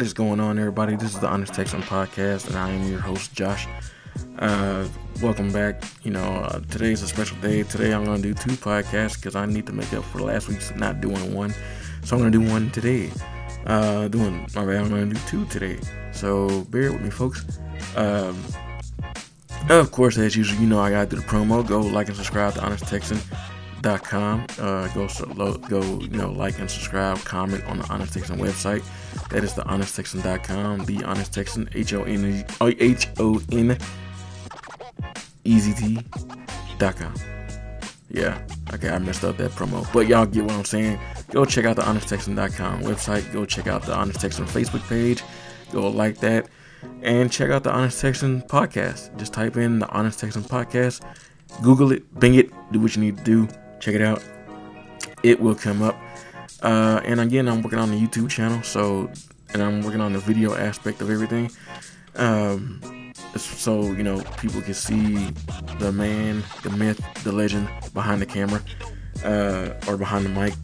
What is going on, everybody? This is the Honest Texan podcast, and I am your host, Josh. Uh, welcome back. You know, uh, today's a special day. Today I'm going to do two podcasts because I need to make up for last week's not doing one. So I'm going to do one today. Uh, doing my bad. I'm going to do two today. So bear with me, folks. Um, of course, as usual, you know I got to do the promo. Go like and subscribe to Honest Texan dot com. Uh, go go you know like and subscribe, comment on the Honest Texan website. That is the honesttexan.com. The Honest Texan H O N H O N dot com. Yeah, okay, I messed up that promo, but y'all get what I'm saying. Go check out the honesttexan.com website. Go check out the Honest Texan Facebook page. Go like that, and check out the Honest Texan podcast. Just type in the Honest Texan podcast. Google it, bing it, do what you need to do check it out. It will come up. Uh, and again, I'm working on the YouTube channel, so and I'm working on the video aspect of everything. Um, so you know, people can see the man, the myth, the legend behind the camera uh, or behind the mic.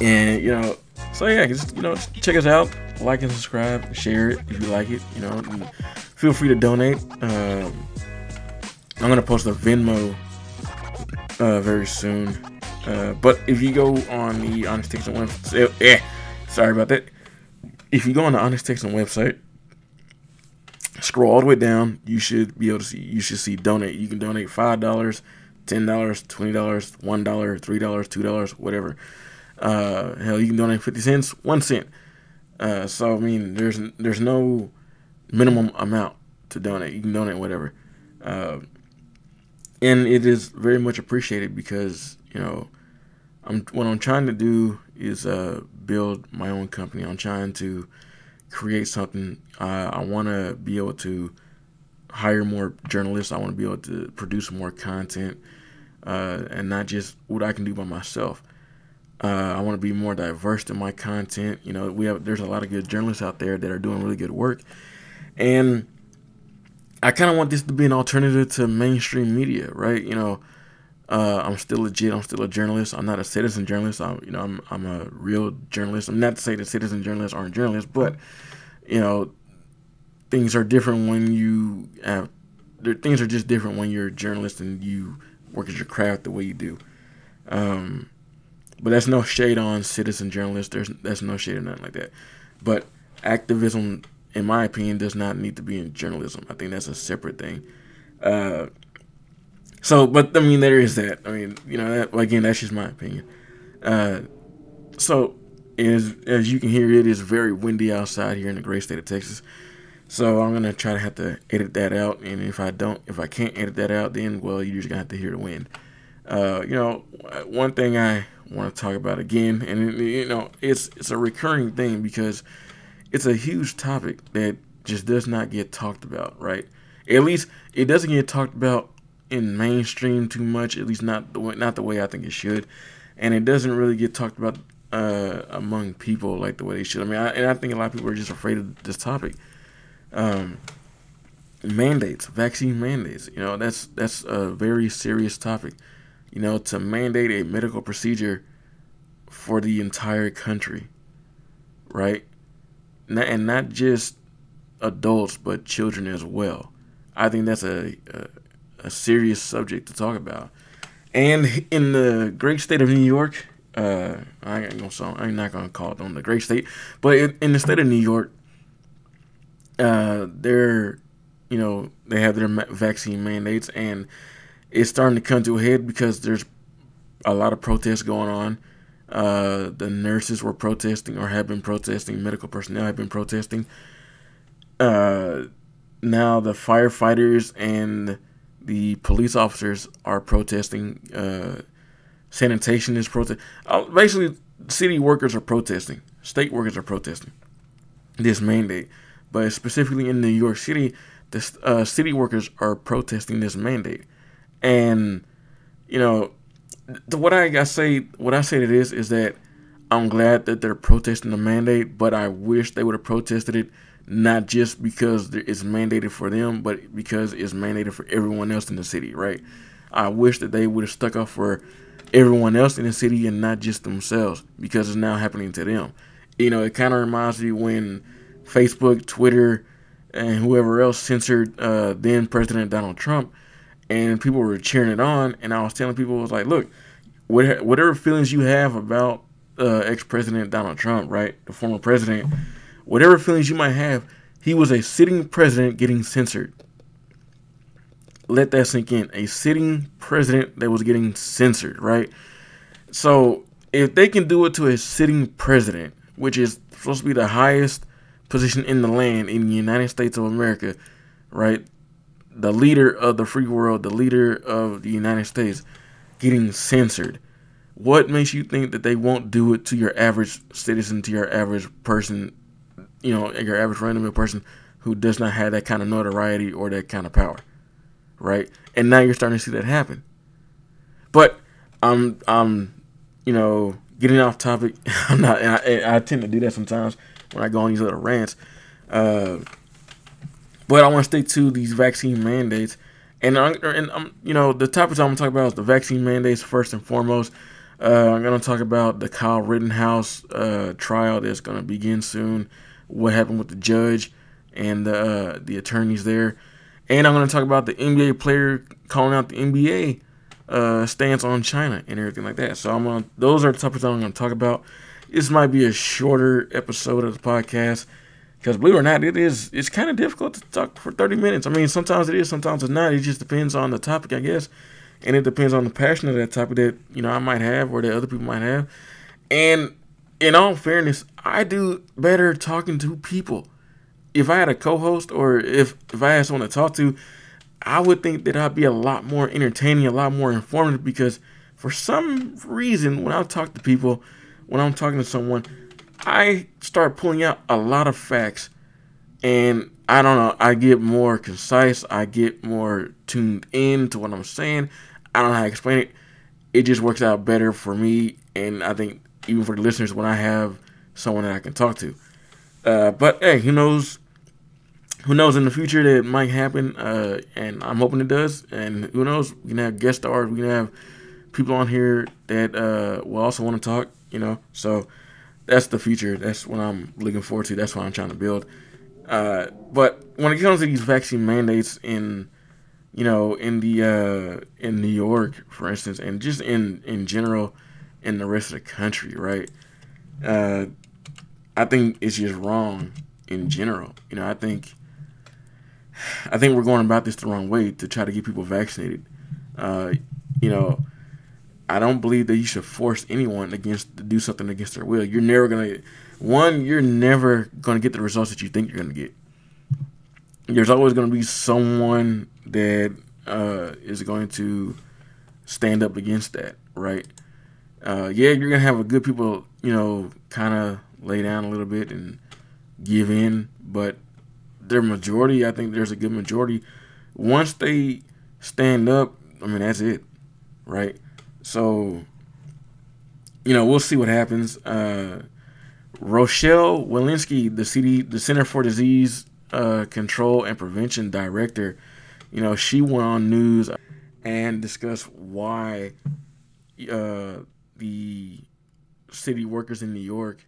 And you know, so yeah, just you know, check us out, like and subscribe, share it if you like it. You know, feel free to donate. Um, I'm gonna post a Venmo uh, very soon. Uh, but if you go on the Honest Texan website, eh, sorry about that. If you go on the Honest Texan website, scroll all the way down, you should be able to see. You should see donate. You can donate five dollars, ten dollars, twenty dollars, one dollar, three dollars, two dollars, whatever. Uh, hell, you can donate fifty cents, one cent. Uh, so I mean, there's there's no minimum amount to donate. You can donate whatever. Uh, and it is very much appreciated because you know I'm what I'm trying to do is uh, build my own company. I'm trying to create something. Uh, I want to be able to hire more journalists. I want to be able to produce more content, uh, and not just what I can do by myself. Uh, I want to be more diverse in my content. You know, we have there's a lot of good journalists out there that are doing really good work, and I kind of want this to be an alternative to mainstream media, right? You know, uh, I'm still legit. I'm still a journalist. I'm not a citizen journalist. I'm, you know, I'm I'm a real journalist. I'm not to say that citizen journalists aren't journalists, but you know, things are different when you have. Things are just different when you're a journalist and you work at your craft the way you do. Um, but that's no shade on citizen journalists. There's that's no shade or nothing like that. But activism in my opinion, does not need to be in journalism. I think that's a separate thing. Uh, so, but I mean, there is that. I mean, you know, that, again, that's just my opinion. Uh, so, as as you can hear, it is very windy outside here in the great state of Texas. So I'm gonna try to have to edit that out, and if I don't, if I can't edit that out, then well, you're just gonna have to hear the wind. Uh, you know, one thing I want to talk about again, and you know, it's it's a recurring thing because it's a huge topic that just does not get talked about, right? At least it doesn't get talked about in mainstream too much. At least not the way, not the way I think it should, and it doesn't really get talked about uh, among people like the way they should. I mean, I, and I think a lot of people are just afraid of this topic. Um, mandates, vaccine mandates. You know, that's that's a very serious topic. You know, to mandate a medical procedure for the entire country, right? And not just adults but children as well. I think that's a, a, a serious subject to talk about. And in the great state of New York, uh, I ain't gonna song, I'm not gonna call it on the great state, but in, in the state of New York, uh, they're you know they have their vaccine mandates, and it's starting to come to a head because there's a lot of protests going on uh, the nurses were protesting or have been protesting. Medical personnel have been protesting. Uh, now the firefighters and the police officers are protesting. Uh, sanitation is protesting. Uh, basically, city workers are protesting. State workers are protesting this mandate. But specifically in New York City, the uh, city workers are protesting this mandate. And you know, what I, say, what I say to this is that I'm glad that they're protesting the mandate, but I wish they would have protested it not just because it's mandated for them, but because it's mandated for everyone else in the city, right? I wish that they would have stuck up for everyone else in the city and not just themselves because it's now happening to them. You know, it kind of reminds me when Facebook, Twitter, and whoever else censored uh, then President Donald Trump, and people were cheering it on. And I was telling people, I was like, look, whatever feelings you have about uh, ex-president Donald Trump, right, the former president, whatever feelings you might have, he was a sitting president getting censored. Let that sink in. A sitting president that was getting censored, right? So if they can do it to a sitting president, which is supposed to be the highest position in the land in the United States of America, right? The leader of the free world, the leader of the United States, getting censored. What makes you think that they won't do it to your average citizen, to your average person, you know, your average random person who does not have that kind of notoriety or that kind of power, right? And now you're starting to see that happen. But I'm, I'm, you know, getting off topic. I'm not. I, I, tend to do that sometimes when I go on these little rants. Uh, but I want to stick to these vaccine mandates. And, I'm, and I'm, you know, the topics I'm going to talk about is the vaccine mandates first and foremost. Uh, I'm going to talk about the Kyle Rittenhouse uh, trial that's going to begin soon. What happened with the judge and the uh, the attorneys there, and I'm going to talk about the NBA player calling out the NBA uh, stance on China and everything like that. So I'm going. Those are the topics I'm going to talk about. This might be a shorter episode of the podcast because believe it or not, it is it's kind of difficult to talk for 30 minutes. I mean, sometimes it is, sometimes it's not. It just depends on the topic, I guess and it depends on the passion of that topic that you know I might have or that other people might have. And in all fairness, I do better talking to people. If I had a co-host or if if I had someone to talk to, I would think that I'd be a lot more entertaining, a lot more informative because for some reason when I talk to people, when I'm talking to someone, I start pulling out a lot of facts and I don't know, I get more concise, I get more tuned in to what I'm saying. I don't know how to explain it. It just works out better for me, and I think even for the listeners when I have someone that I can talk to. Uh, but hey, who knows? Who knows in the future that might happen? Uh, and I'm hoping it does. And who knows? We can have guest stars. We can have people on here that uh, will also want to talk. You know, so that's the future. That's what I'm looking forward to. That's what I'm trying to build. Uh, but when it comes to these vaccine mandates in you know, in the uh, in New York, for instance, and just in in general, in the rest of the country, right? Uh, I think it's just wrong in general. You know, I think I think we're going about this the wrong way to try to get people vaccinated. Uh, you know, I don't believe that you should force anyone against to do something against their will. You're never gonna one. You're never gonna get the results that you think you're gonna get. There's always gonna be someone that uh, is going to stand up against that, right? Uh, yeah, you're gonna have a good people, you know, kind of lay down a little bit and give in, but their majority, I think there's a good majority. Once they stand up, I mean that's it, right? So, you know, we'll see what happens. Uh, Rochelle Walensky, the CD, the Center for Disease uh, Control and Prevention Director, you know, she went on news and discussed why uh, the city workers in New York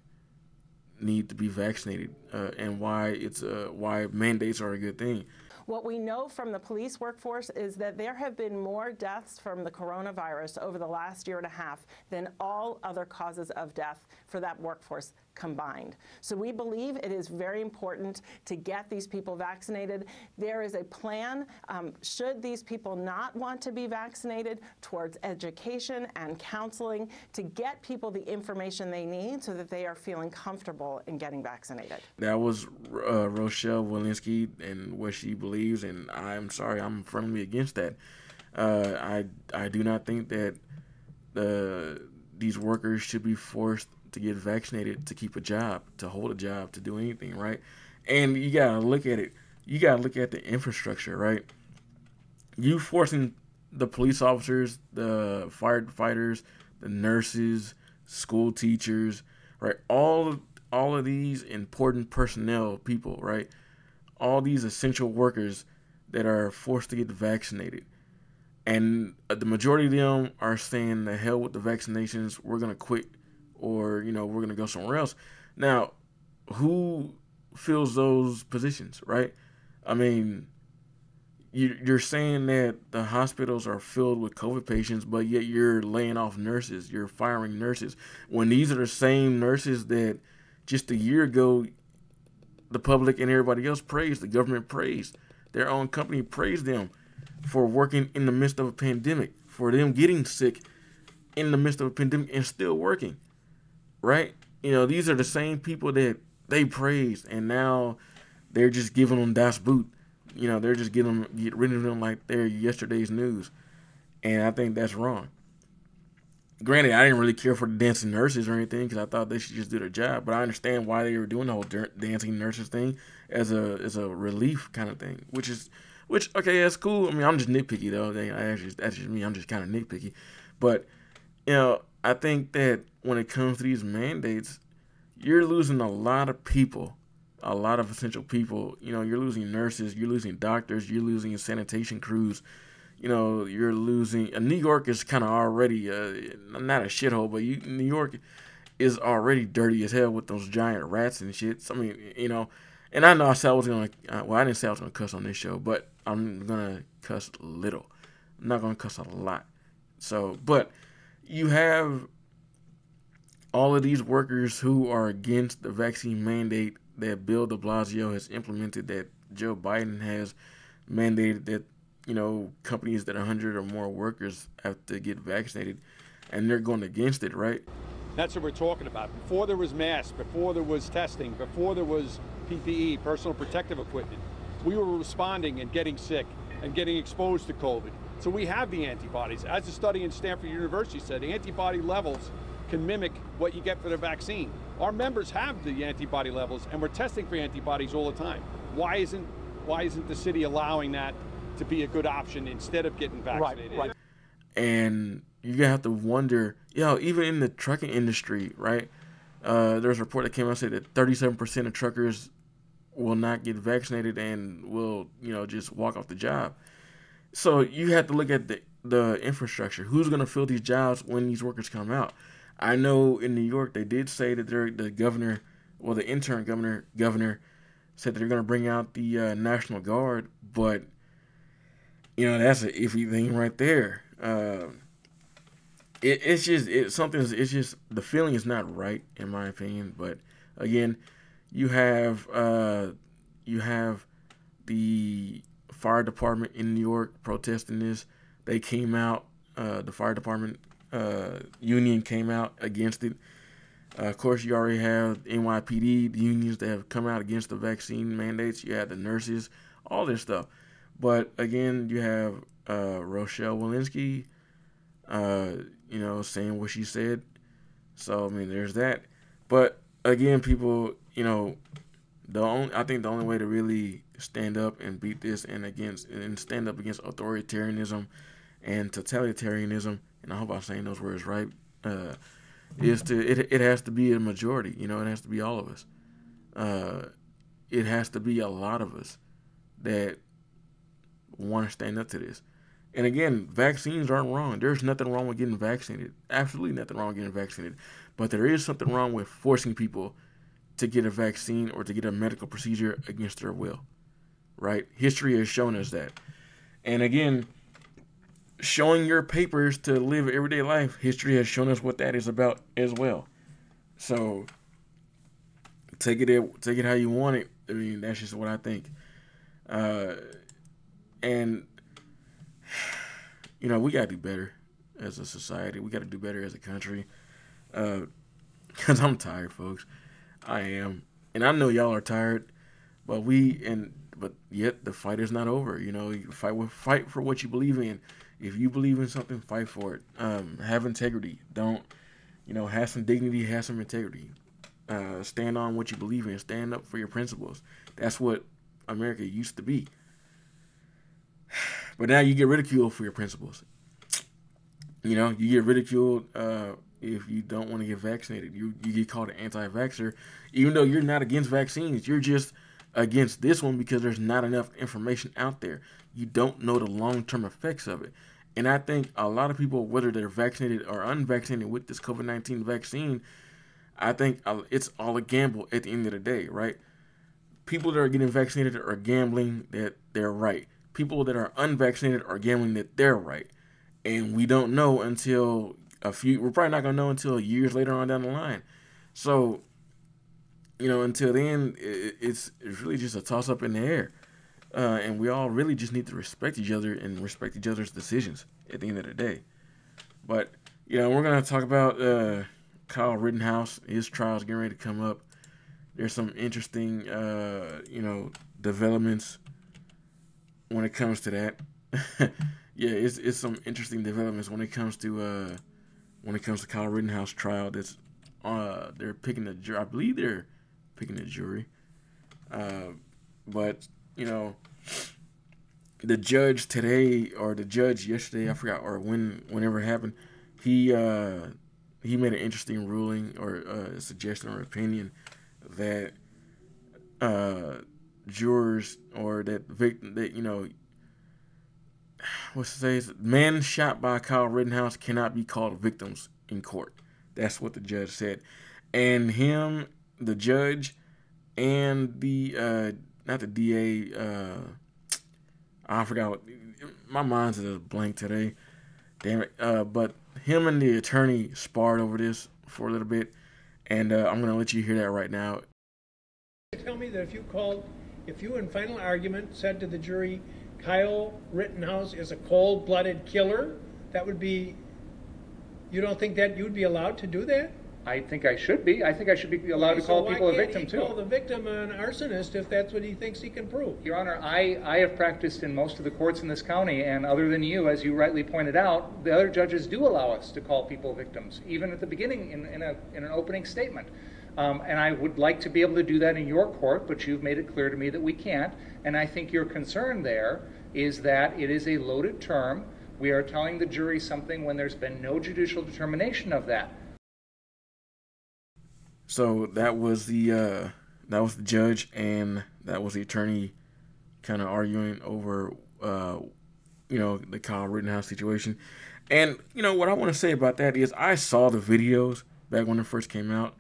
need to be vaccinated uh, and why it's uh, why mandates are a good thing. What we know from the police workforce is that there have been more deaths from the coronavirus over the last year and a half than all other causes of death for that workforce combined. So we believe it is very important to get these people vaccinated. There is a plan, um, should these people not want to be vaccinated, towards education and counseling to get people the information they need so that they are feeling comfortable in getting vaccinated. That was uh, Rochelle Walensky and what she believes and I'm sorry, I'm firmly against that. Uh, I I do not think that the these workers should be forced to get vaccinated to keep a job, to hold a job, to do anything, right? And you gotta look at it. You gotta look at the infrastructure, right? You forcing the police officers, the firefighters, the nurses, school teachers, right? All of, all of these important personnel people, right? all these essential workers that are forced to get vaccinated. And uh, the majority of them are saying the hell with the vaccinations, we're going to quit or, you know, we're going to go somewhere else. Now, who fills those positions, right? I mean, you're saying that the hospitals are filled with COVID patients, but yet you're laying off nurses, you're firing nurses. When these are the same nurses that just a year ago the public and everybody else praised, the government praised, their own company praised them for working in the midst of a pandemic, for them getting sick in the midst of a pandemic and still working, right? You know, these are the same people that they praised, and now they're just giving them das boot you know, they're just getting them, get rid of them like they're yesterday's news, and I think that's wrong. Granted, I didn't really care for the dancing nurses or anything because I thought they should just do their job, but I understand why they were doing the whole dancing nurses thing as a as a relief kind of thing, which is which okay, that's cool. I mean, I'm just nitpicky though. I actually that's just me. I'm just kind of nitpicky, but you know, I think that when it comes to these mandates, you're losing a lot of people a lot of essential people. You know, you're losing nurses, you're losing doctors, you're losing sanitation crews. You know, you're losing. Uh, New York is kind of already uh, not a shithole, but you, New York is already dirty as hell with those giant rats and shit. So, I mean, you know, and I know I said I was gonna. Uh, well, I didn't say I was gonna cuss on this show, but I'm gonna cuss little. I'm not gonna cuss a lot. So, but you have all of these workers who are against the vaccine mandate that Bill de Blasio has implemented that Joe Biden has mandated that, you know, companies that 100 or more workers have to get vaccinated, and they're going against it, right? That's what we're talking about. Before there was masks, before there was testing, before there was PPE, personal protective equipment, we were responding and getting sick and getting exposed to COVID. So we have the antibodies. As a study in Stanford University said, antibody levels can mimic what you get for the vaccine. Our members have the antibody levels, and we're testing for antibodies all the time. Why isn't why isn't the city allowing that to be a good option instead of getting vaccinated? Right, right. And you're gonna have to wonder, you know, even in the trucking industry, right? Uh, there's a report that came out saying that 37% of truckers will not get vaccinated and will, you know, just walk off the job. So you have to look at the the infrastructure. Who's going to fill these jobs when these workers come out? I know in New York they did say that they're the governor, well, the interim governor, governor said they're going to bring out the uh, National Guard, but you know that's an iffy thing right there. Uh, it, it's just it's something. It's just the feeling is not right in my opinion. But again, you have uh, you have the fire department in New York protesting this. They came out. Uh, the fire department uh, union came out against it. Uh, of course, you already have NYPD, the unions that have come out against the vaccine mandates. You have the nurses, all this stuff. But again, you have uh, Rochelle Walensky, uh, you know, saying what she said. So I mean, there's that. But again, people, you know, the only I think the only way to really stand up and beat this and against and stand up against authoritarianism and totalitarianism and I hope I'm saying those words right, uh, is to it, it has to be a majority. You know, it has to be all of us. Uh, it has to be a lot of us that want to stand up to this. And again, vaccines aren't wrong. There's nothing wrong with getting vaccinated. Absolutely nothing wrong with getting vaccinated. But there is something wrong with forcing people to get a vaccine or to get a medical procedure against their will. Right? History has shown us that. And again, showing your papers to live everyday life, history has shown us what that is about as well. So take it take it how you want it. I mean, that's just what I think. Uh, and you know, we gotta do better as a society. We gotta do better as a country. Uh, cause I'm tired, folks. I am, and I know y'all are tired. But we and but yet the fight is not over. You know, you fight fight for what you believe in if you believe in something, fight for it. Um, have integrity. Don't, you know, have some dignity, have some integrity. Uh, stand on what you believe in. Stand up for your principles. That's what America used to be. But now you get ridiculed for your principles. You know, you get ridiculed uh, if you don't want to get vaccinated. You you get called an anti-vaxxer, even though you're not against vaccines. You're just against this one because there's not enough information out there. You don't know the long term effects of it. And I think a lot of people, whether they're vaccinated or unvaccinated with this COVID 19 vaccine, I think uh, it's all a gamble at the end of the day, right? People that are getting vaccinated are gambling that they're right. People that are unvaccinated are gambling that they're right. And we don't know until a few, we're probably not going to know until years later on down the line. So, you know, until then, it's, it's really just a toss up in the air. Uh, and we all really just need to respect each other and respect each other's decisions at the end of the day. But, you know, we're going to talk about uh, Kyle Rittenhouse. His trial's getting ready to come up. There's some interesting, uh, you know, developments when it comes to that. yeah, it's it's some interesting developments when it comes to uh, when it comes to Kyle Rittenhouse trial. That's uh, they're picking the. I believe they're picking the jury. Uh, but you know, the judge today or the judge yesterday, I forgot, or when whenever it happened, he uh, he made an interesting ruling or uh, suggestion or opinion that uh, jurors or that victim that you know what's to say men shot by Kyle Rittenhouse cannot be called victims in court. That's what the judge said, and him, the judge, and the uh, not the DA. Uh, I forgot. What, my mind's a blank today. Damn it. Uh, but him and the attorney sparred over this for a little bit, and uh, I'm gonna let you hear that right now. Tell me that if you called, if you in final argument said to the jury, Kyle Rittenhouse is a cold-blooded killer, that would be. You don't think that you'd be allowed to do that? I think I should be. I think I should be allowed Okay, to call so people a victim he too. call the victim an arsonist if that's what he thinks he can prove? Your Honor, I, I have practiced in most of the courts in this county, and other than you, as you rightly pointed out, the other judges do allow us to call people victims, even at the beginning in, in, a, in an opening statement. Um, and I would like to be able to do that in your court, but you've made it clear to me that we can't. And I think your concern there is that it is a loaded term. We are telling the jury something when there's been no judicial determination of that. So that was the uh, that was the judge and that was the attorney, kind of arguing over uh, you know the Kyle Rittenhouse situation. And you know what I want to say about that is I saw the videos back when it first came out.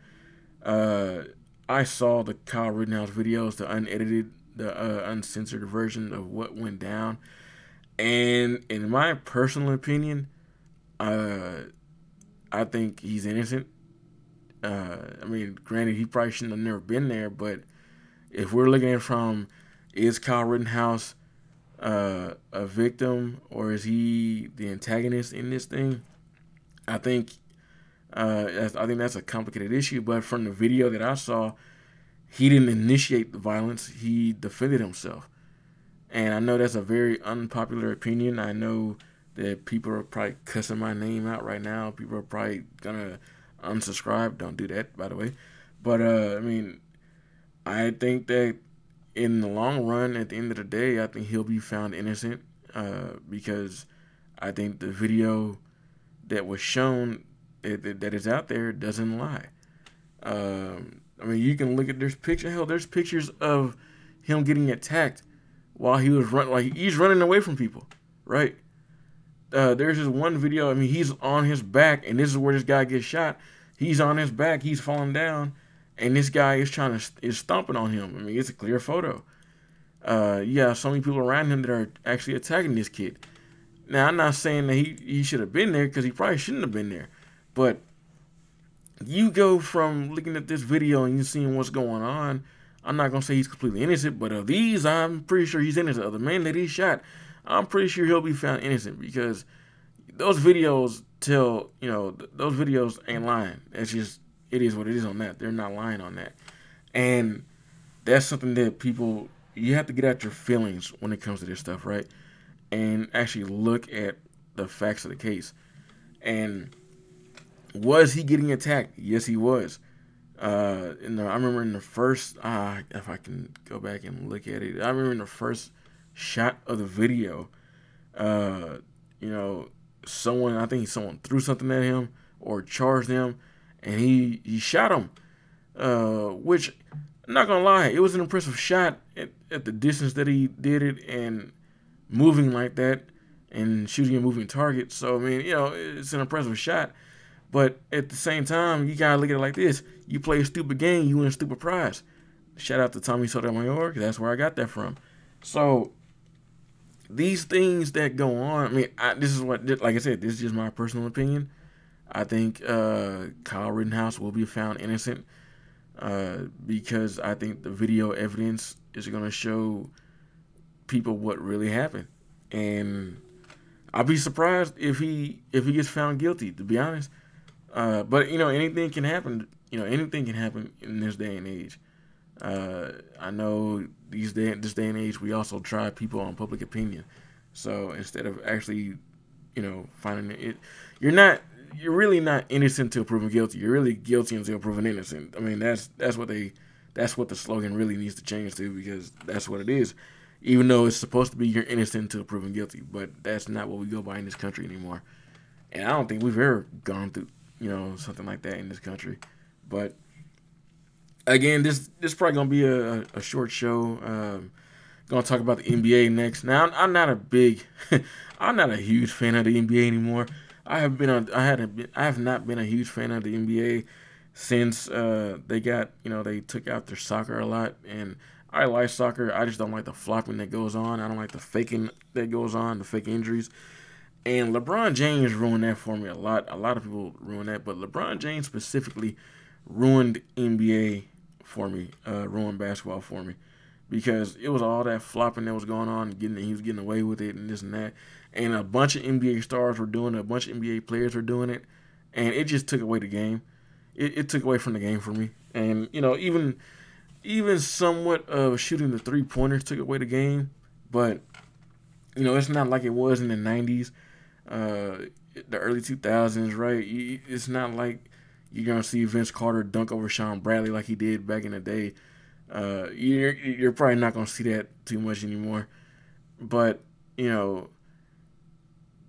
Uh, I saw the Kyle Rittenhouse videos, the unedited, the uh, uncensored version of what went down. And in my personal opinion, uh, I think he's innocent. Uh, I mean, granted, he probably shouldn't have never been there, but if we're looking at from is Kyle Rittenhouse uh, a victim or is he the antagonist in this thing? I think uh, I think that's a complicated issue. But from the video that I saw, he didn't initiate the violence; he defended himself. And I know that's a very unpopular opinion. I know that people are probably cussing my name out right now. People are probably gonna unsubscribe. Don't do that, by the way. But uh, I mean, I think that in the long run, at the end of the day, I think he'll be found innocent uh, because I think the video that was shown that, that is out there doesn't lie. Um, I mean, you can look at there's picture. Hell, there's pictures of him getting attacked while he was running. Like he's running away from people, right? Uh, there's this one video. I mean, he's on his back, and this is where this guy gets shot. He's on his back. He's falling down, and this guy is trying to is stomping on him. I mean, it's a clear photo. Uh, yeah, so many people around him that are actually attacking this kid. Now, I'm not saying that he, he should have been there because he probably shouldn't have been there. But you go from looking at this video and you seeing what's going on. I'm not gonna say he's completely innocent, but of these, I'm pretty sure he's innocent. Of the man that he shot, I'm pretty sure he'll be found innocent because those videos tell you know th- those videos ain't lying. It's just it is what it is on that. They're not lying on that, and that's something that people you have to get out your feelings when it comes to this stuff, right? And actually look at the facts of the case. And was he getting attacked? Yes, he was. Uh, in the, I remember in the first, uh, if I can go back and look at it, I remember in the first shot of the video, uh, you know, someone, I think someone threw something at him or charged him, and he he shot him. Uh, which, I'm not gonna lie, it was an impressive shot at, at the distance that he did it and moving like that and shooting a moving target. So I mean, you know, it's an impressive shot. But at the same time, you gotta look at it like this: you play a stupid game, you win a stupid prize. Shout out to Tommy Sotomayor, that's where I got that from. So these things that go on, I mean, I, this is what, like I said, this is just my personal opinion. I think uh, Kyle Rittenhouse will be found innocent uh, because I think the video evidence is going to show people what really happened, and I'd be surprised if he if he gets found guilty. To be honest, uh, but you know anything can happen. You know anything can happen in this day and age. Uh, I know these day this day and age we also try people on public opinion. So instead of actually, you know, finding it, you're not you're really not innocent until proven guilty. You're really guilty until proven innocent. I mean that's that's what they that's what the slogan really needs to change to because that's what it is. Even though it's supposed to be you're innocent until proven guilty, but that's not what we go by in this country anymore. And I don't think we've ever gone through you know something like that in this country. But again, this this is probably gonna be a, a short show. Um, gonna talk about the NBA next. Now, I'm, I'm not a big, I'm not a huge fan of the NBA anymore. I have been a, I had a, I have not been a huge fan of the NBA since uh, they got, you know, they took out their soccer a lot, and I like soccer. I just don't like the flopping that goes on. I don't like the faking that goes on, the fake injuries. And LeBron James ruined that for me a lot. A lot of people ruin that, but LeBron James specifically ruined NBA for me, uh, ruined basketball for me, because it was all that flopping that was going on, getting he was getting away with it and this and that, and a bunch of NBA stars were doing it, a bunch of NBA players were doing it, and it just took away the game. It, it took away from the game for me, and you know even even somewhat of shooting the three pointers took away the game, but you know it's not like it was in the '90s, uh, the early 2000s, right? It's not like you're gonna see Vince Carter dunk over Shawn Bradley like he did back in the day. Uh, you're you're probably not gonna see that too much anymore. But you know,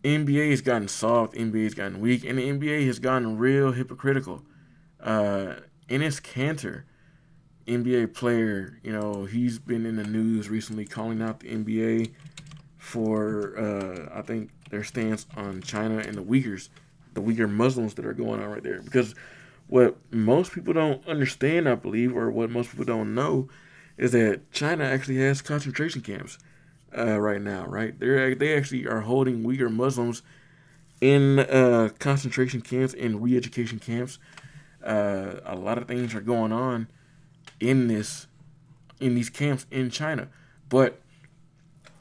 NBA has gotten soft, NBA has gotten weak, and the NBA has gotten real hypocritical. Uh, Enes Kanter, NBA player, you know, he's been in the news recently calling out the NBA for uh, I think their stance on China and the Uyghurs, the Uyghur Muslims that are going on right there. Because what most people don't understand, I believe, or what most people don't know, is that China actually has concentration camps uh, right now. Right, they they actually are holding Uyghur Muslims in uh, concentration camps and re-education camps. Uh, a lot of things are going on in this in these camps in China, but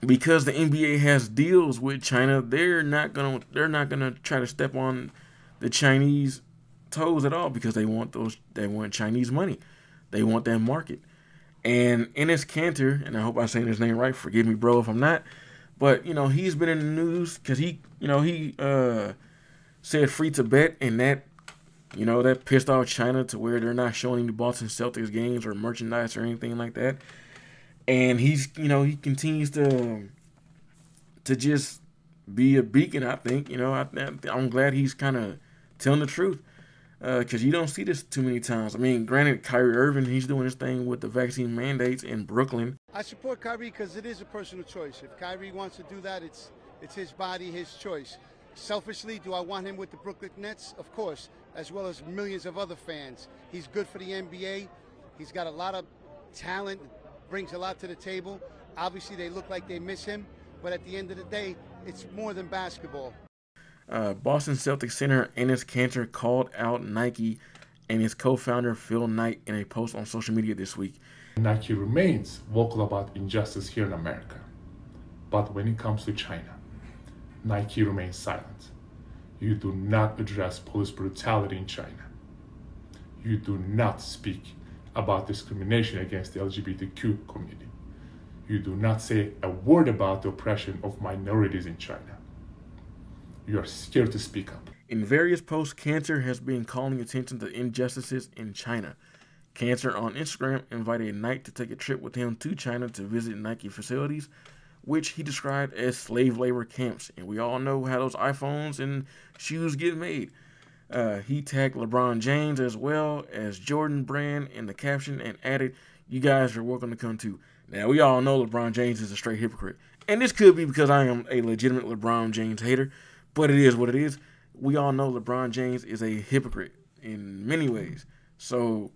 because the NBA has deals with China, they're not gonna they're not gonna try to step on the Chinese toes at all because they want those they want Chinese money. They want that market. And Enes Kanter, and I hope I'm saying his name right. Forgive me, bro, if I'm not. But you know he's been in the news because he, you know, he uh, said free Tibet, and that, you know, that pissed off China to where they're not showing the Boston Celtics games or merchandise or anything like that. And he's, you know, he continues to to just be a beacon. I think, you know, I, I'm glad he's kind of telling the truth because uh, you don't see this too many times. I mean, granted, Kyrie Irving, he's doing his thing with the vaccine mandates in Brooklyn. I support Kyrie because it is a personal choice. If Kyrie wants to do that, it's it's his body, his choice. Selfishly, do I want him with the Brooklyn Nets? Of course, as well as millions of other fans. He's good for the NBA. He's got a lot of talent, brings a lot to the table. Obviously, they look like they miss him, but at the end of the day, it's more than basketball. Uh, Boston Celtics center Enes Kanter called out Nike and his co-founder Phil Knight in a post on social media this week. Nike remains vocal about injustice here in America, but when it comes to China, Nike remains silent. You do not address police brutality in China. You do not speak about discrimination against the LGBTQ community. You do not say a word about the oppression of minorities in China you are scared to speak up. In various posts, Kanter has been calling attention to injustices in China. Kanter on Instagram invited Knight to take a trip with him to China to visit Nike facilities, which he described as slave labor camps. And we all know how those iPhones and shoes get made. Uh, he tagged LeBron James as well as Jordan Brand in the caption and added, You guys are welcome to come too. Now, we all know LeBron James is a straight hypocrite. And this could be because I am a legitimate LeBron James hater. But it is what it is. we all know LeBron James is a hypocrite in many ways. So,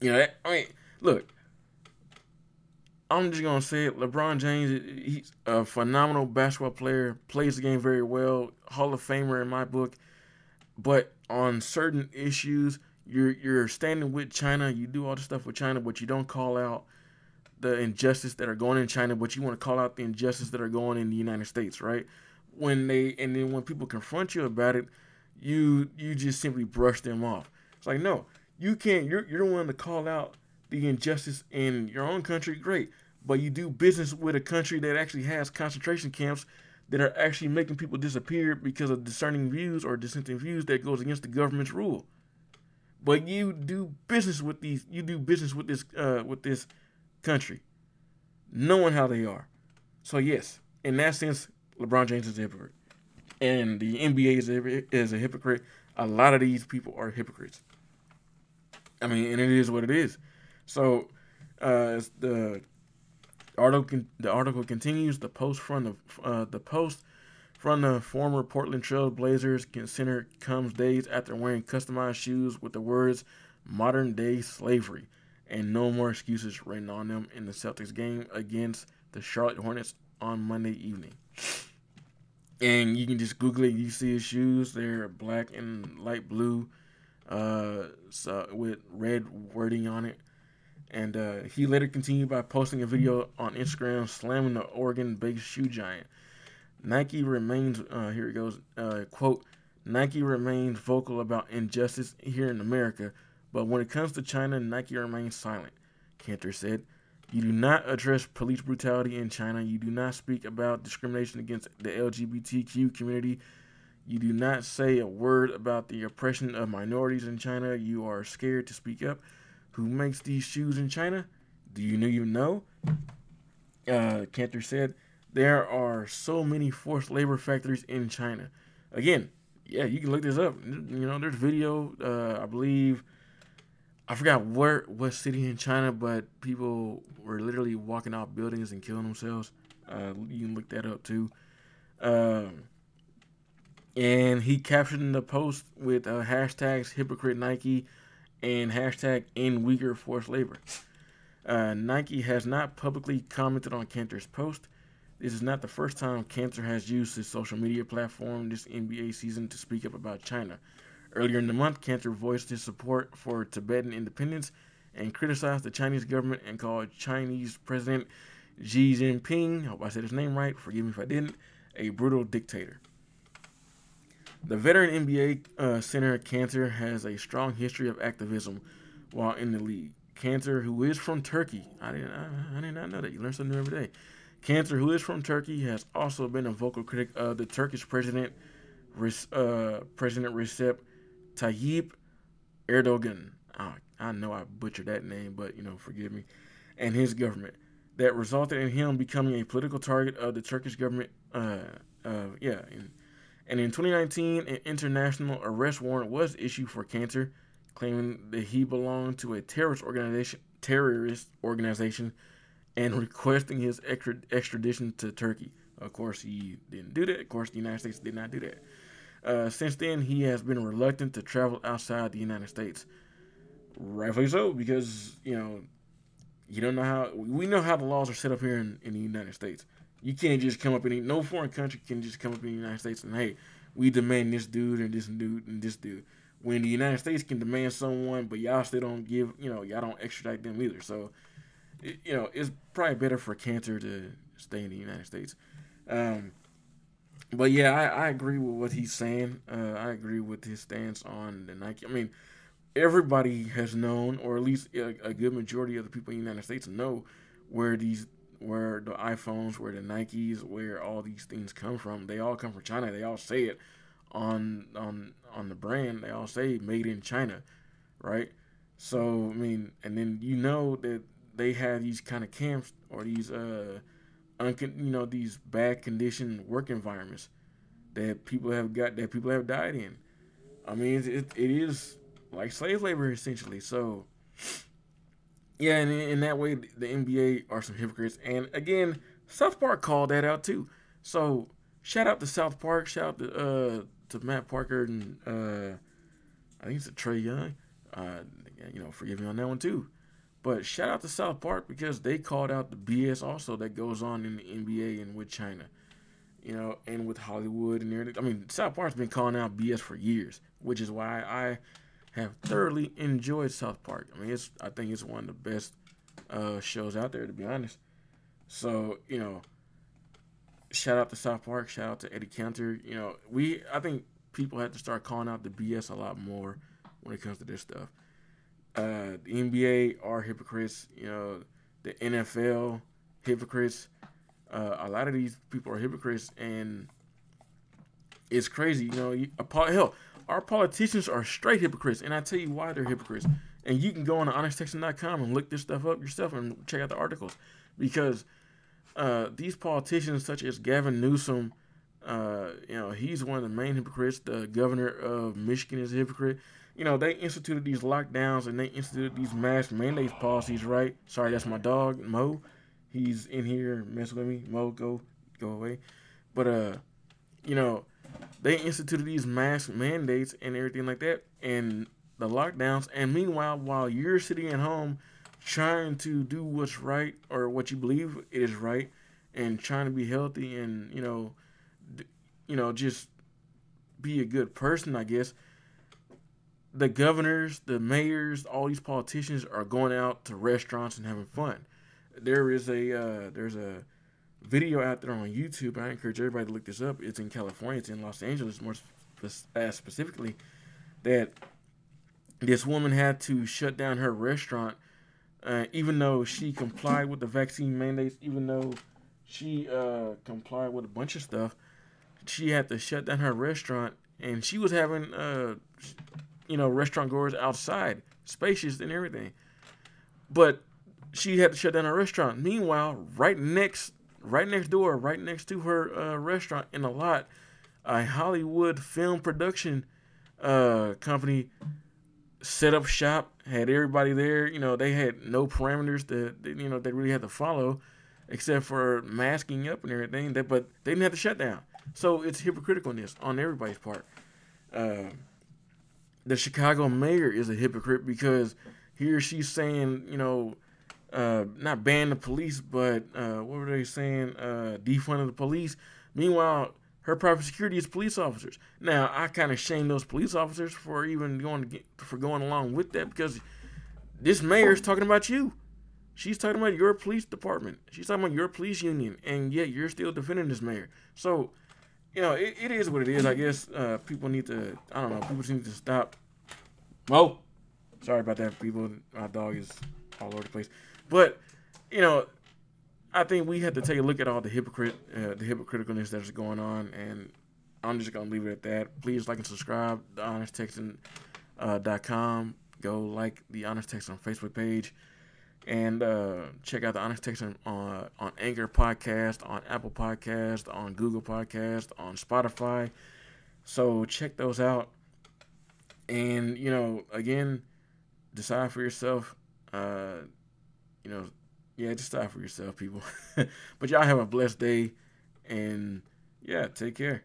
you know, I mean, look, I'm just gonna say it. LeBron James, he's a phenomenal basketball player, plays the game very well, Hall of Famer in my book. But on certain issues, you're you're standing with China. You do all the stuff with China, but you don't call out the injustice that are going in China, but you want to call out the injustice that are going in the United States, right? When they and then when people confront you about it, you you just simply brush them off. It's like no, you can't. You're you're one to call out the injustice in your own country. Great, but you do business with a country that actually has concentration camps that are actually making people disappear because of discerning views or dissenting views that goes against the government's rule. But you do business with these. You do business with this. Uh, with this country, knowing how they are. So yes, in that sense, LeBron James is a hypocrite, and the NBA is a, is a hypocrite. A lot of these people are hypocrites. I mean, and it is what it is. So, uh, the article the article continues. The post from the uh, the post from the former Portland Trail Blazers center comes days after wearing customized shoes with the words "modern day slavery" and no more excuses written on them in the Celtics game against the Charlotte Hornets on Monday evening. And you can just Google it. You see his shoes; they're black and light blue, uh, so with red wording on it. And uh, he later continued by posting a video on Instagram slamming the Oregon-based shoe giant. Nike remains uh, here it goes uh, quote Nike remains vocal about injustice here in America, but when it comes to China, Nike remains silent. Kanter said, "You do not address police brutality in China. You do not speak about discrimination against the LGBTQ community. You do not say a word about the oppression of minorities in China. You are scared to speak up." who makes these shoes in China? Do you even know? Uh, Kanter said, there are so many forced labor factories in China. Again, yeah, you can look this up. You know, there's video, uh, I believe, I forgot where, what city in China, but people were literally walking out buildings and killing themselves. Uh, you can look that up too. Um, and he captioned the post with uh, hashtags hypocrite Nike, and hashtag end Uyghur forced labor. Uh, Nike has not publicly commented on Kanter's post. This is not the first time Cantor has used his social media platform this NBA season to speak up about China. Earlier in the month, Kanter voiced his support for Tibetan independence and criticized the Chinese government and called Chinese President Xi Jinping, I hope I said his name right, forgive me if I didn't, a brutal dictator. The veteran NBA uh, center Kanter has a strong history of activism while in the league. Kanter, who is from Turkey, I didn't, I, I did not know that. You learn something new every day. Kanter, who is from Turkey, has also been a vocal critic of the Turkish president, uh, President Recep Tayyip Erdogan. Oh, I know I butchered that name, but you know, forgive me. And his government that resulted in him becoming a political target of the Turkish government. Uh, uh, yeah. And, and in 2019, an international arrest warrant was issued for Kanter, claiming that he belonged to a terrorist organization, terrorist organization, and requesting his extradition to Turkey. Of course, he didn't do that. Of course, the United States did not do that. Uh, since then, he has been reluctant to travel outside the United States. Rightfully so, because you know, you don't know how we know how the laws are set up here in, in the United States. You can't just come up in no foreign country can just come up in the United States and hey, we demand this dude and this dude and this dude. When the United States can demand someone, but y'all still don't give, you know, y'all don't extradite them either. So, you know, it's probably better for Kanter to stay in the United States. Um, but yeah, I, I agree with what he's saying. Uh, I agree with his stance on the Nike. I mean, everybody has known, or at least a, a good majority of the people in the United States know where these where the iPhones, where the Nikes, where all these things come from. They all come from China. They all say it on on on the brand. They all say made in China, right? So I mean, and then you know that they have these kind of camps or these uh, you know, these bad condition work environments that people have got that people have died in. I mean, it, it is like slave labor essentially. So yeah, and in that way, the NBA are some hypocrites. And again, South Park called that out too. So shout out to South Park. Shout out to, uh, to Matt Parker and uh, I think it's a Trae Young. Uh, you know, forgive me on that one too. But shout out to South Park because they called out the BS also that goes on in the NBA and with China, you know, and with Hollywood and everything. I mean, South Park's been calling out BS for years, which is why I have thoroughly enjoyed South Park. I mean, it's I think it's one of the best uh, shows out there to be honest. So you know, shout out to South Park, shout out to Enes Kanter. You know, we I think people have to start calling out the BS a lot more when it comes to this stuff. Uh, the NBA are hypocrites. You know, the NFL hypocrites. Uh, a lot of these people are hypocrites, and it's crazy. You know, you, hell, our politicians are straight hypocrites, and I tell you why they're hypocrites. And you can go on honesttexan.com and look this stuff up yourself and check out the articles, because uh, these politicians, such as Gavin Newsom, uh, you know, he's one of the main hypocrites. The governor of Michigan is a hypocrite you know, they instituted these lockdowns and they instituted these mask mandates policies, right? Sorry, that's my dog, Mo. He's in here messing with me. Mo, go go away. But uh, you know, they instituted these mask mandates and everything like that and the lockdowns. And meanwhile, while you're sitting at home trying to do what's right or what you believe is right and trying to be healthy and, you know, you know, just be a good person, I guess the governors, the mayors, all these politicians are going out to restaurants and having fun. There is a uh, there's a video out there on YouTube. I encourage everybody to look this up. It's in California. It's in Los Angeles, more uh, specifically. That this woman had to shut down her restaurant, uh, even though she complied with the vaccine mandates, even though she uh, complied with a bunch of stuff. She had to shut down her restaurant, and she was having uh, you know, restaurant goers outside, spacious and everything. But she had to shut down her restaurant. Meanwhile, right next, right next door, right next to her uh, restaurant in a lot, a Hollywood film production uh, company set up shop, had everybody there. You know, they had no parameters that you know they really had to follow, except for masking up and everything. That, but they didn't have to shut down. So it's hypocriticalness on everybody's part. Uh, the Chicago mayor is a hypocrite because he or she's saying, you know, uh, not ban the police, but uh, what were they saying? Uh, defund the police. Meanwhile, her private security is police officers. Now, I kind of shame those police officers for even going get, for going along with that because this mayor is talking about you. She's talking about your police department. She's talking about your police union, and yet you're still defending this mayor. So you know, it, it is what it is. I guess uh, people need to, I don't know, people just need to stop. Well, sorry about that, people. My dog is all over the place. But, you know, I think we have to take a look at all the hypocrite, uh, the hypocriticalness that's going on, and I'm just gonna leave it at that. Please like and subscribe. The honest uh, com. Go like the honest texan Facebook page and uh, check out the Honest Texan on on Anchor Podcast, on Apple Podcast, on Google Podcast, on Spotify. So check those out, and you know, again, decide for yourself. Uh, you know, yeah, decide for yourself, people. but y'all have a blessed day, and yeah, take care.